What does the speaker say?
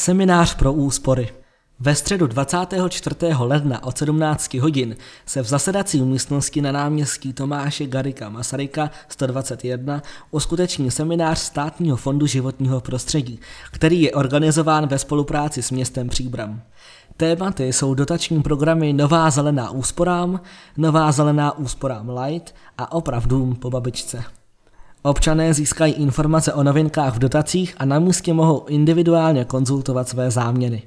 Seminář pro úspory. Ve středu 24. ledna od 17 hodin se v zasedací místnosti na náměstí Tomáše Garika Masaryka 121 uskuteční seminář Státního fondu životního prostředí, který je organizován ve spolupráci s městem Příbram. Tématy jsou dotační programy Nová zelená úsporám, Nová zelená úsporám Light a Opravdům po babičce. Občané získají informace o novinkách v dotacích a na místě mohou individuálně konzultovat své záměry.